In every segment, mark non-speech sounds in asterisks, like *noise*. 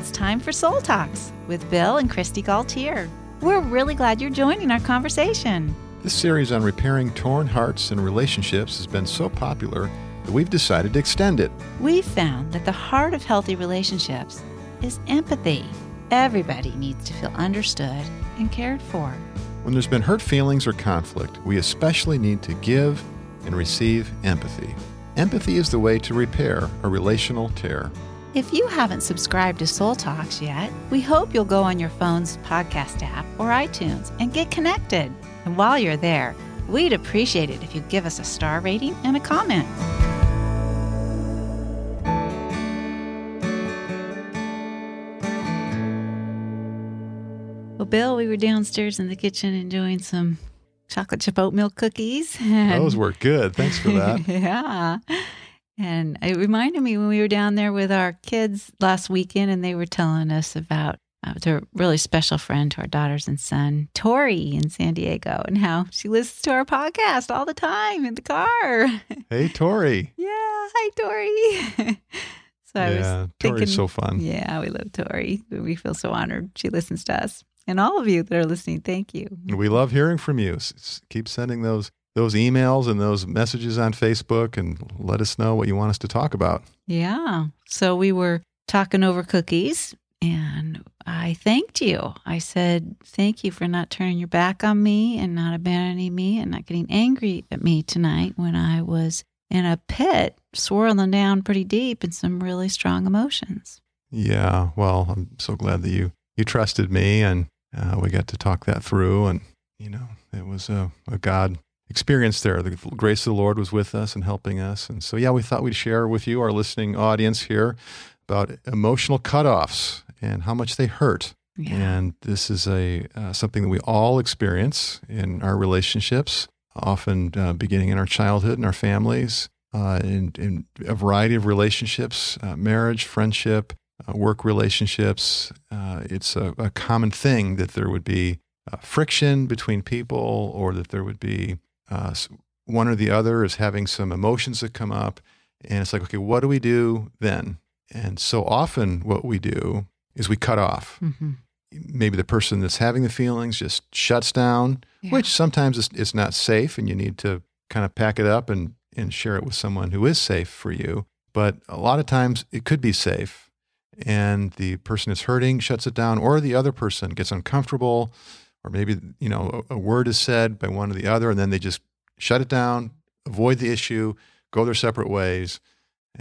It's time for Soul Talks with Bill and Kristi Gaultiere. We're really glad you're joining our conversation. This series on repairing torn hearts and relationships has been so popular that we've decided to extend it. We've found that the heart of healthy relationships is empathy. Everybody needs to feel understood and cared for. When there's been hurt feelings or conflict, we especially need to give and receive empathy. Empathy is the way to repair a relational tear. If you haven't subscribed to Soul Talks yet, we hope you'll go on your phone's podcast app or iTunes and get connected. And while you're there, we'd appreciate it if you give us a star rating and a comment. Well, Bill, we were downstairs in the kitchen enjoying some chocolate chip oatmeal cookies. Those were good. Thanks for that. *laughs* yeah. And it reminded me when we were down there with our kids last weekend and they were telling us about uh, a really special friend to our daughters and son, Tori in San Diego, and how she listens to our podcast all the time in the car. *laughs* Hey, Tori. yeah. Hi, Tori. *laughs* so I yeah, was thinking, Tori's so fun. yeah, we love Tori. We feel so honored she listens to us. And all of you that are listening, thank you. We love hearing from you. Keep sending those those emails and those messages on Facebook and let us know what you want us to talk about. Yeah. So we were talking over cookies and I thanked you. I said, Thank you for not turning your back on me and not abandoning me and not getting angry at me tonight when I was in a pit swirling down pretty deep in some really strong emotions. Yeah, well, I'm so glad that you you trusted me and uh, we got to talk that through and you know, it was a, a God experience there. The grace of the Lord was with us and helping us. And so yeah, we thought we'd share with you our listening audience here about emotional cutoffs and how much they hurt. Yeah. And this is a uh, something that we all experience in our relationships, often uh, beginning in our childhood and our families, uh, in, in a variety of relationships, uh, marriage, friendship, uh, work relationships. Uh, it's a, a common thing that there would be uh, friction between people, or that there would be uh, one or the other is having some emotions that come up, and it's like, okay, what do we do then? And so often, what we do is we cut off hmm maybe the person that's having the feelings just shuts down, Yeah. which sometimes is, is not safe and you need to kind of pack it up and, and share it with someone who is safe for you. But a lot of times it could be safe and the person is hurting shuts it down or the other person gets uncomfortable or maybe, you know, a, a word is said by one or the other and then they just shut it down, avoid the issue, go their separate ways.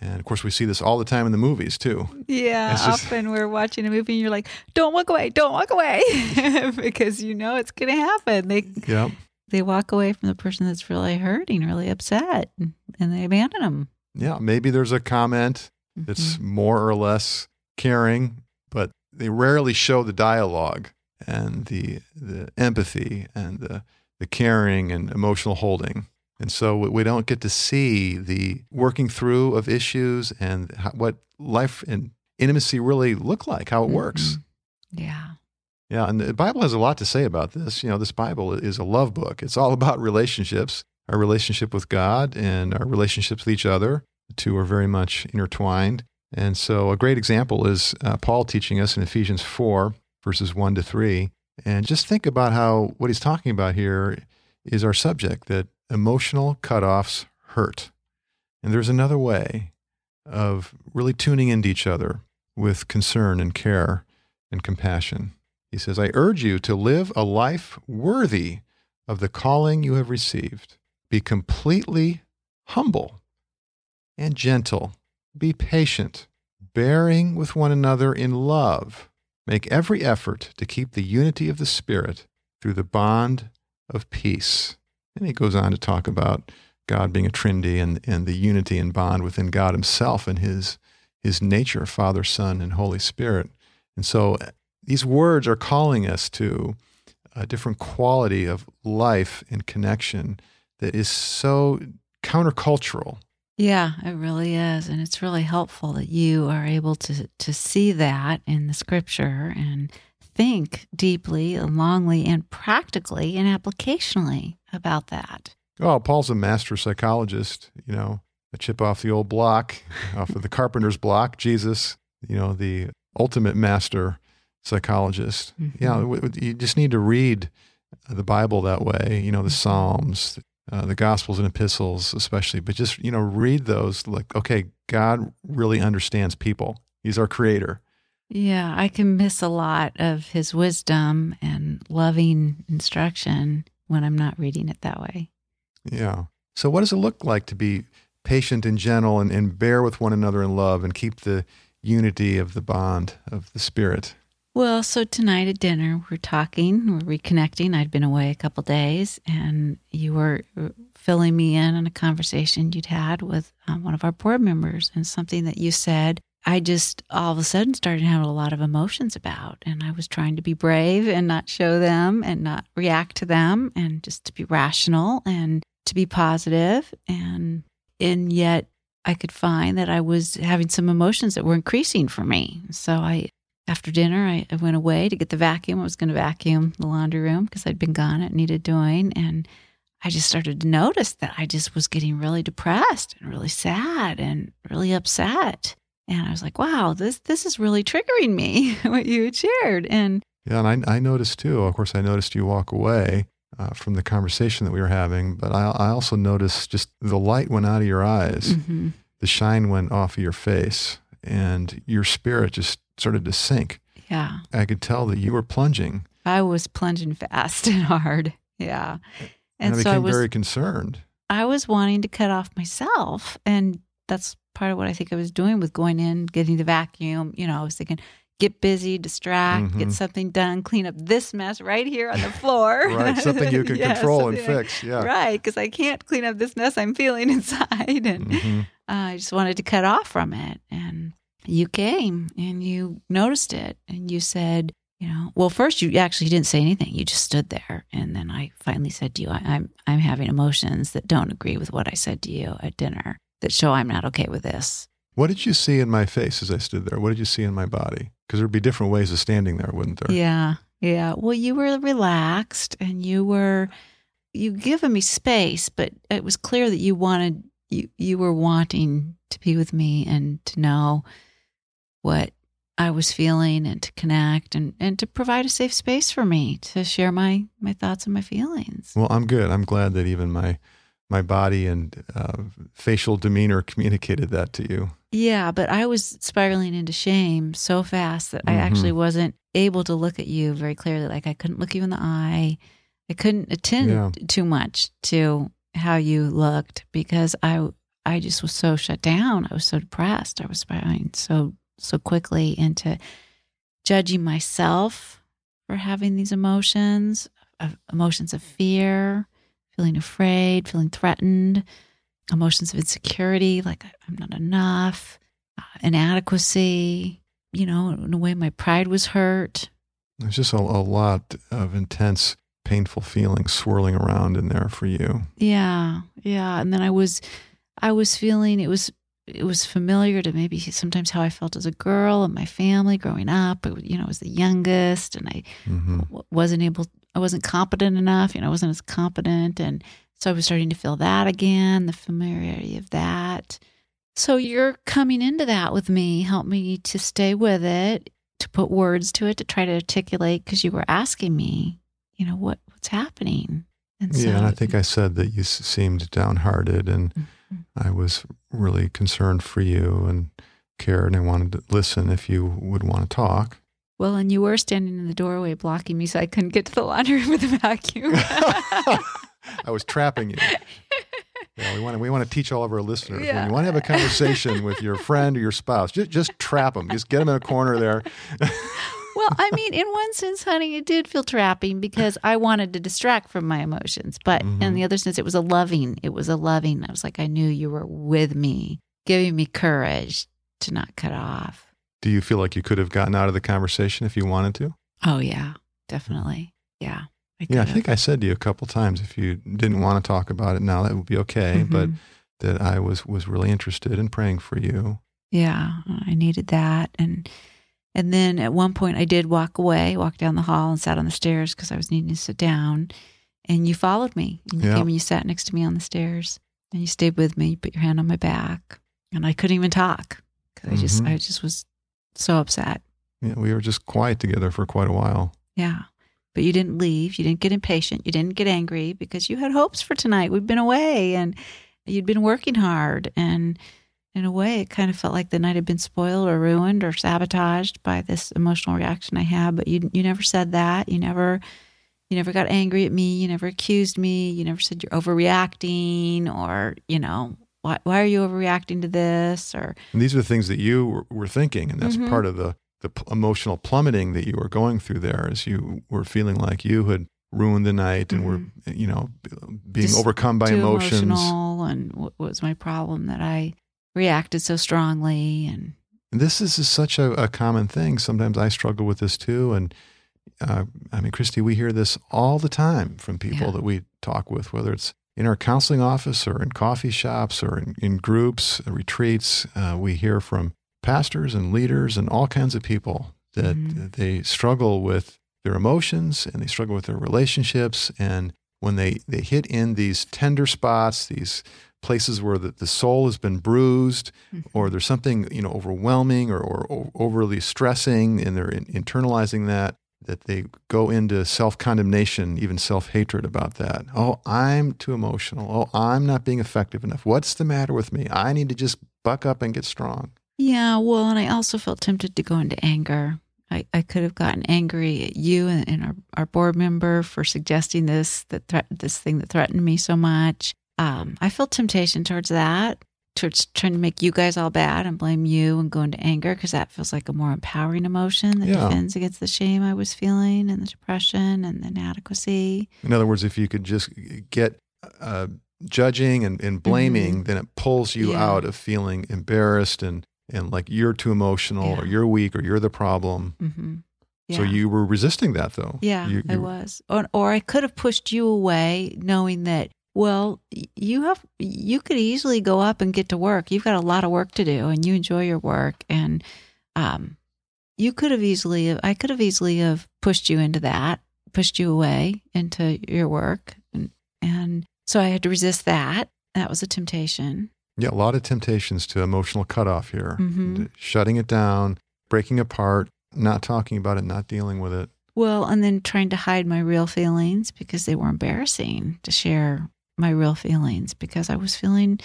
And of course, we see this all the time in the movies too. Yeah, just- often we're watching a movie and you're like, "Don't walk away, don't walk away," *laughs* because you know it's going to happen. They Yep. they walk away from the person that's really hurting, really upset, and they abandon them. Yeah. Maybe there's a comment that's mm-hmm. more or less caring, but they rarely show the dialogue and the the empathy and the the caring and emotional holding. And so we- don't get to see the working through of issues and how, what life and intimacy really look like, how it works. Mhm. Yeah. Yeah, and the Bible has a lot to say about this. You know, this Bible is a love book. It's all *laughs* about relationships, our relationship with God and our relationships with each other. The two are very much intertwined. And so, a great example is uh, Paul teaching us in Ephesians 4, verses 1 to 3. And just think about how what he's talking about here is our subject that emotional cutoffs hurt. And there's another way of really tuning into each other with concern and care and compassion. He says, I urge you to live a life worthy of the calling you have received. Be completely humble and gentle. Be patient, bearing with one another in love. Make every effort to keep the unity of the Spirit through the bond of peace. And he goes on to talk about God being a Trinity and, and the unity and bond within God Himself and His, His nature, Father, Son, and Holy Spirit. And so uh, these words are calling us to a different quality of life and connection that is so countercultural. Yeah, it really is. And it's really helpful that you are able to, to see that in the scripture and think deeply, and longly, and practically and applicationally about that. Oh, Paul's a master psychologist, you know, a chip off the old block, *laughs* off of the carpenter's block. Jesus, you know, the ultimate master psychologist. Mhm. Yeah, you just need to read the Bible that way. You know, the Mm-hmm. Psalms, uh, the Gospels and Epistles, especially. But just you know, read those. Like, okay, God really understands people. He's our Creator. Yeah, I can miss a lot of his wisdom and loving instruction when I'm not reading it that way. Yeah. So, what does it look like to be patient and gentle and, and bear with one another in love and keep the unity of the bond of the Spirit? Well, so tonight at dinner, we're talking, we're reconnecting. I'd been away a couple days, and you were uh, filling me in on a conversation you'd had with um, one of our board members, and something that you said. I just all of a sudden started having a lot of emotions about, and I was trying to be brave and not show them and not react to them, and just to be rational and to be positive, and and yet I could find that I was having some emotions that were increasing for me. So I after dinner, I, I went away to get the vacuum. I was going to vacuum the laundry room because I'd been gone. It needed doing. And I just started to notice that I just was getting really depressed and really sad and really upset. And I was like, wow, this, this is really triggering me, *laughs* what you had shared. And Yeah, and I, I noticed too. Of course, I noticed you walk away uh, from the conversation that we were having, but I, I also noticed just the light went out of your eyes, Mhm. the shine went off of your face, and your spirit just started to sink. yeah, I could tell that you were plunging, I was plunging fast *laughs* and hard. Yeah. and, And I so I became was very concerned. I was wanting to cut off myself. And that's part of what I think I was doing with going in, getting the vacuum. You know, I was thinking, get busy, distract, Mhm. get something done, clean up this mess right here on the floor. *laughs* Right, something you *laughs* can Yeah, control and fix. Yeah. Right, because I can't clean up this mess I'm feeling inside. And hmm uh, I just wanted to cut off from it. And you came and you noticed it and you said, you know, well, first you actually didn't say anything. You just stood there, and then I finally said to you, I, "I'm I'm having emotions that don't agree with what I said to you at dinner that show I'm not okay with this." What did you see in my face as I stood there? What did you see in my body? Because there'd be different ways of standing there, wouldn't there? Yeah, yeah. Well, you were relaxed and you were you given me space, but it was clear that you wanted you you were wanting to be with me and to know what I was feeling and to connect and, and to provide a safe space for me to share my my thoughts and my feelings. Well, I'm good. I'm glad that even my my body and uh, facial demeanor communicated that to you. Yeah, but I was spiraling into shame so fast that I Mhm. actually wasn't able to look at you very clearly. Like I couldn't look you in the eye. I couldn't attend Yeah. too much to how you looked because I I just was so shut down. I was so depressed. I was spiraling so so quickly into judging myself for having these emotions, of emotions of fear, feeling afraid, feeling threatened, emotions of insecurity, like I'm not enough, uh, inadequacy. You know, in a way, my pride was hurt. There's just a, a lot of intense, painful feelings swirling around in there for you. Yeah, yeah. And then I was, I was feeling it was, it was familiar to maybe sometimes how I felt as a girl in my family growing up. I, you know, I was the youngest, and I hmm wasn't able, I wasn't competent enough. You know, I wasn't as competent, and so I was starting to feel that again, the familiarity of that. So you're coming into that with me, help me to stay with it, to put words to it, to try to articulate, because you were asking me, you know, what what's happening. And so, Yeah, and I think I said that you seemed downhearted, and Mhm. I was really concerned for you and cared, and I wanted to listen if you would want to talk. well, and you were standing in the doorway blocking me, so I couldn't get to the laundry room with the vacuum. *laughs* I was trapping you. *laughs* Yeah, we want to we want to teach all of our listeners when Yeah. you want to have a conversation with your friend or your spouse, just just trap them, just get them in a corner there. *laughs* well, I mean, in one sense, honey, it did feel trapping because I wanted to distract from my emotions. But in Mhm. the other sense, it was a loving. It was a loving. I was like, I knew you were with me, giving me courage to not cut off. Do you feel like you could have gotten out of the conversation if you wanted to? Oh yeah, definitely. Yeah. I Yeah, I think I said to you a couple times if you didn't want to talk about it now, that would be okay. But Mhm. that I was was really interested in praying for you. yeah, I needed that, and and then at one point I did walk away, walked down the hall, and sat on the stairs because I was needing to sit down. And you followed me. And you Yeah. came and you sat next to me on the stairs, and you stayed with me. You put your hand on my back, and I couldn't even talk because I just Mhm. I just was so upset. Yeah, we were just quiet together for quite a while. Yeah. But you didn't leave. You didn't get impatient. You didn't get angry because you had hopes for tonight. We'd been away and you'd been working hard. And in a way, it kind of felt like the night had been spoiled or ruined or sabotaged by this emotional reaction I had. But you, you never said that. You never, you never got angry at me. You never accused me. You never said you're overreacting or, you know, why, why are you overreacting to this? Or and these are the things that you were, were thinking, and that's mm-hmm. part of the the p- emotional plummeting that you were going through there as you were feeling like you had ruined the night and mm-hmm. were you know being Just overcome by emotions and what was my problem that i reacted so strongly and this is, is such a, a, common thing sometimes i struggle with this too and uh, i mean kristi we hear this all the time from people yeah. that we talk with whether it's in our counseling office or in coffee shops or in, in groups retreats uh, we hear from pastors and leaders and all kinds of people that mm-hmm. they struggle with their emotions and they struggle with their relationships. And when they, they hit in these tender spots, these places where the, the soul has been bruised mm-hmm. or there's something you know overwhelming or, or, or overly stressing and they're in, internalizing that that they go into self-condemnation even self-hatred about that oh i'm too emotional oh i'm not being effective enough what's the matter with me i need to just buck up and get strong yeah, well, and I also felt tempted to go into anger. I, I could have gotten angry at you and, and our, our board member for suggesting this that threat, this thing that threatened me so much. Um, I feel temptation towards that, towards trying to make you guys all bad and blame you and go into anger because that feels like a more empowering emotion that yeah. defends against the shame I was feeling and the depression and the inadequacy. In other words, if you could just get uh, judging and, and blaming, mm-hmm. then it pulls you yeah. out of feeling embarrassed and and like you're too emotional yeah. or you're weak or you're the problem. Mm-hmm. Yeah. So you were resisting that though. Yeah, you, you, I was. Or, or I could have pushed you away knowing that, well, you have, you could easily go up and get to work. You've got a lot of work to do and you enjoy your work. And, um, you could have easily, I could have easily have pushed you into that, pushed you away into your work. And, and so I had to resist that. That was a temptation. Yeah, a lot of temptations to emotional cutoff here, mm-hmm. shutting it down, breaking apart, not talking about it, not dealing with it. Well, and then trying to hide my real feelings because they were embarrassing to share my real feelings because I was feeling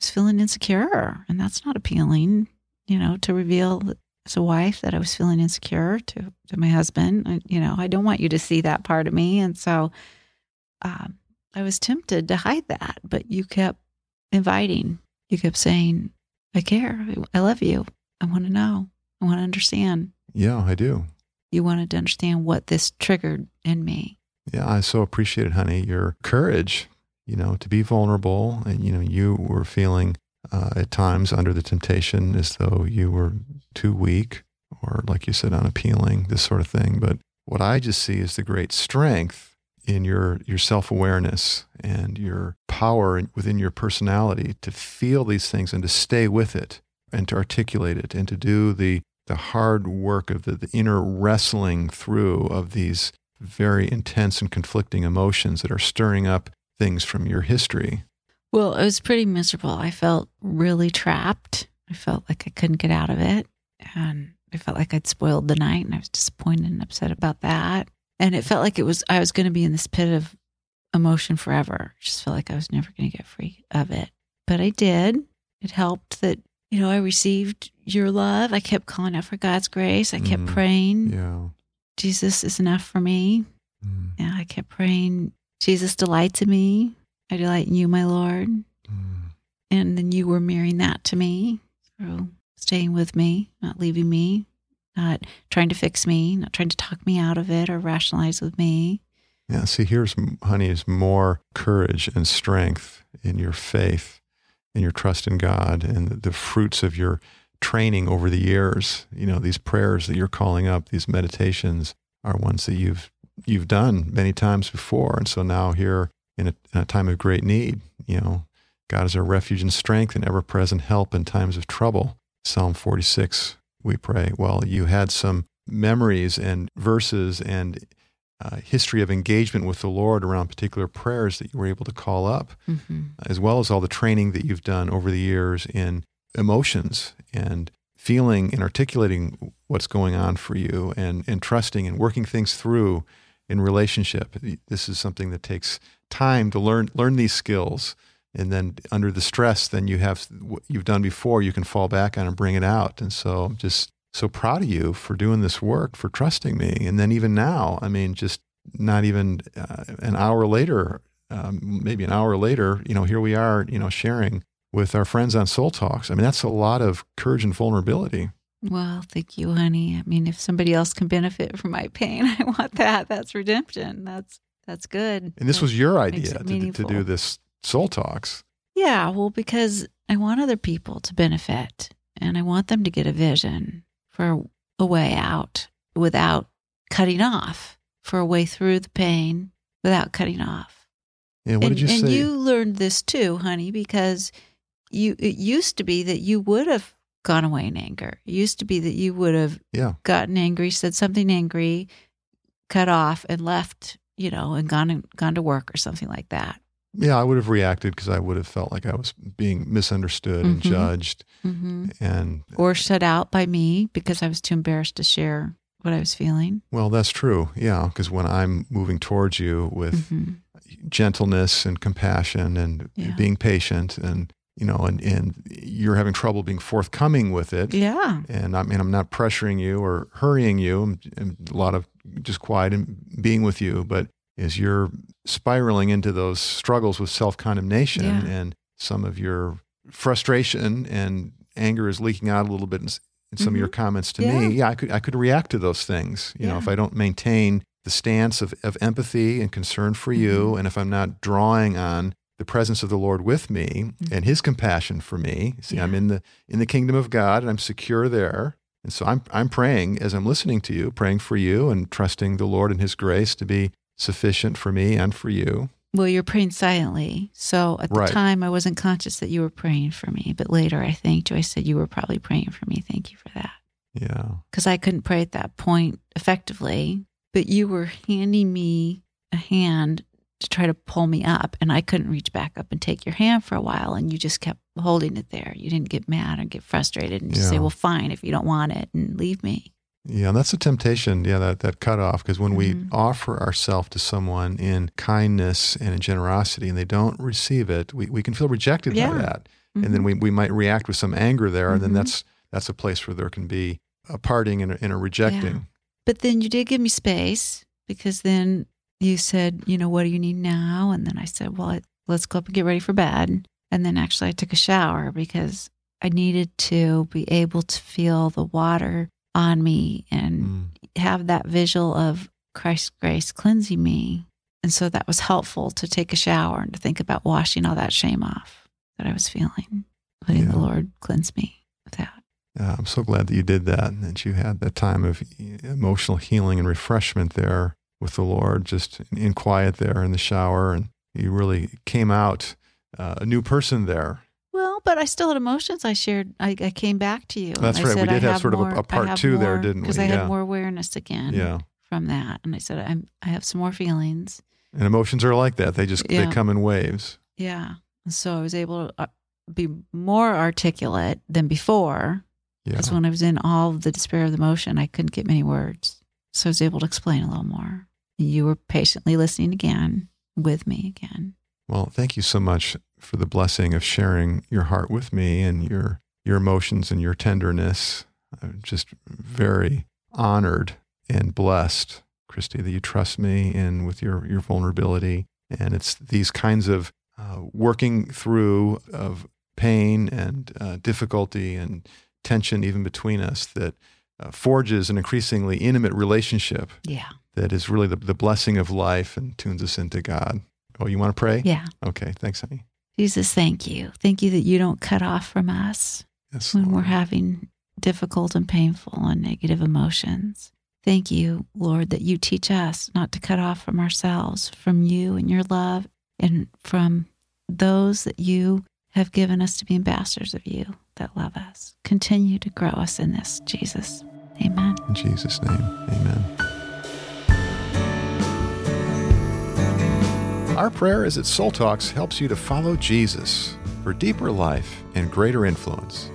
was feeling insecure, and that's not appealing, you know, to reveal as a wife that I was feeling insecure to to my husband. I, you know, I don't want you to see that part of me, and so um, I was tempted to hide that, but you kept inviting. You kept saying, I care. I love you. I want to know. I want to understand. Yeah, I do. You wanted to understand what this triggered in me. Yeah, I so appreciate it, honey, your courage, you know, to be vulnerable. And, you know, you were feeling uh, at times under the temptation as though you were too weak or, like you said, unappealing, this sort of thing. But what I just see is the great strength in your your self-awareness and your power within your personality to feel these things and to stay with it and to articulate it and to do the the hard work of the, the inner wrestling through of these very intense and conflicting emotions that are stirring up things from your history. Well, it was pretty miserable. I felt really trapped. I felt like I couldn't get out of it. And I felt like I'd spoiled the night and I was disappointed and upset about that and it felt like it was I was going to be in this pit of emotion forever. Just felt like I was never going to get free of it. But I did. It helped that you know I received your love. I kept calling out for God's grace. I kept mm, praying. Yeah. Jesus is enough for me. Mm. Yeah, I kept praying. Jesus delights in me. I delight in you, my Lord. Mm. And then you were mirroring that to me through staying with me, not leaving me, not trying to fix me, not trying to talk me out of it or rationalize with me. Yeah, see, here's, honey, is more courage and strength in your faith, in your trust in God, and the fruits of your training over the years. You know, these prayers that you're calling up, these meditations, are ones that you've you've done many times before, and so now here in a, in a time of great need, you know, God is our refuge and strength and ever-present help in times of trouble. Psalm 46 we pray. Well, you had some memories and verses and uh, history of engagement with the Lord around particular prayers that you were able to call up, mm-hmm. as well as all the training that you've done over the years in emotions and feeling and articulating what's going on for you and, and trusting and working things through in relationship. This is something that takes time to learn learn these skills. And then under the stress, then you have what you've done before, you can fall back on and bring it out. And so I'm just so proud of you for doing this work, for trusting me. And then even now, I mean, just not even uh, an hour later, um, maybe an hour later, you know, here we are, you know, sharing with our friends on Soul Talks. I mean, that's a lot of courage and vulnerability. Well, thank you, honey. I mean, if somebody else can benefit from my pain, *laughs* I want that. That's redemption. That's that's good. And this That was your idea to, to do this Soul Talks. Yeah, well, because I want other people to benefit and I want them to get a vision for a way out without cutting off, for a way through the pain without cutting off. Yeah, what and, did you and say? And you learned this too, honey, because you it used to be that you would have gone away in anger. It used to be that you would have yeah, gotten angry, said something angry, cut off, and left, you know, and gone and gone to work or something like that. yeah, I would have reacted because I would have felt like I was being misunderstood and Mhm. judged, hmm and Or shut out by me because I was too embarrassed to share what I was feeling. well, that's true. Yeah, because when I'm moving towards you with hmm gentleness and compassion and Yeah. being patient, and you know, and and you're having trouble being forthcoming with it, Yeah. and I mean, I'm not pressuring you or hurrying you. I'm, I'm a lot of just quiet and being with you. But as you're spiraling into those struggles with self condemnation Yeah. and some of your frustration and anger is leaking out a little bit in, in some of your comments to Mm-hmm. Yeah. me, yeah, I could I could react to those things. You know, if I don't maintain the stance of, of empathy and concern for you, Mhm. and if I'm not drawing on the presence of the Lord with me Mhm. and His compassion for me, see, I'm in the in the kingdom of God and I'm secure there. And so I'm I'm praying as I'm listening to you, praying for you and trusting the Lord and His grace to be sufficient for me and for you. Well, you're praying silently. So at the Right. time, I wasn't conscious that you were praying for me. But later, I thanked you. I said, You were probably praying for me. Thank you for that. Yeah. Because I couldn't pray at that point effectively. But you were handing me a hand to try to pull me up. And I couldn't reach back up and take your hand for a while. And you just kept holding it there. You didn't get mad or get frustrated and just say, Well, fine, if you don't want it, and leave me. Yeah, and that's a temptation. Yeah, that that cutoff because when we Mhm. offer ourselves to someone in kindness and in generosity, and they don't receive it, we, we can feel rejected Yeah. by that, and then Mhm. we, we might react with some anger there, and then Mhm. that's that's a place where there can be a parting and a, and a rejecting. But then you did give me space because then you said, you know, what do you need now? And then I said, well, let's go up and get ready for bed. And then actually I took a shower because I needed to be able to feel the water on me and Mm. have that visual of Christ's grace cleansing me. And so that was helpful to take a shower and to think about washing all that shame off that I was feeling, letting the Lord cleanse me of that. Yeah, I'm so glad that you did that and that you had that time of emotional healing and refreshment there with the Lord, just in quiet there in the shower, and you really came out uh, a new person there. Well, but I still had emotions. I shared. I, I came back to you. That's right. We did I have sort of a- more- a part have two there, didn't we? Because I Yeah. had more awareness again. Yeah. From that, and I said, I'm. I have some more feelings. And emotions are like that. They just Yeah. they come in waves. Yeah. And so I was able to uh, be more articulate than before. Yeah. Because when I was in all of the despair of the motion, I couldn't get many words. So I was able to explain a little more. You were patiently listening again with me again. Well, thank you so much for the blessing of sharing your heart with me and your your emotions and your tenderness. I'm just very honored and blessed, Kristi, that you trust me and with your your vulnerability. And it's these kinds of uh, working through of pain and uh, difficulty and tension even between us that uh, forges an increasingly intimate relationship Yeah. that is really the, the blessing of life and tunes us into God. Oh, you want to pray? Yeah. Okay, thanks, honey. Jesus, thank you. Thank you that you don't cut off from us. Yes, when we're having difficult and painful and negative emotions. Thank you, Lord, that you teach us not to cut off from ourselves, from you and your love, and from those that you have given us to be ambassadors of you that love us. Continue to grow us in this, Jesus. Amen. In Jesus' name, amen. Our prayer is that Soul Talks helps you to follow Jesus for deeper life and greater influence.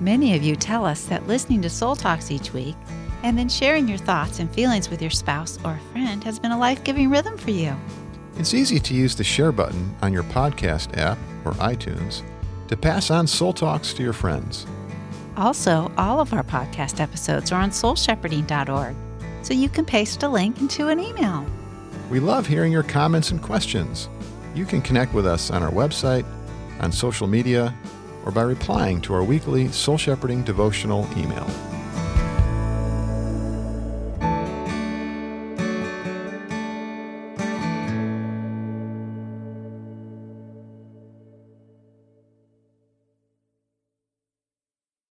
Many of you tell us that listening to Soul Talks each week and then sharing your thoughts and feelings with your spouse or friend has been a life giving rhythm for you. It's easy to use the share button on your podcast app or iTunes to pass on Soul Talks to your friends. Also, all of our podcast episodes are on soulshepherding.org, so you can paste a link into an email. We love hearing your comments and questions. You can connect with us on our website, on social media, or by replying to our weekly Soul Shepherding devotional email.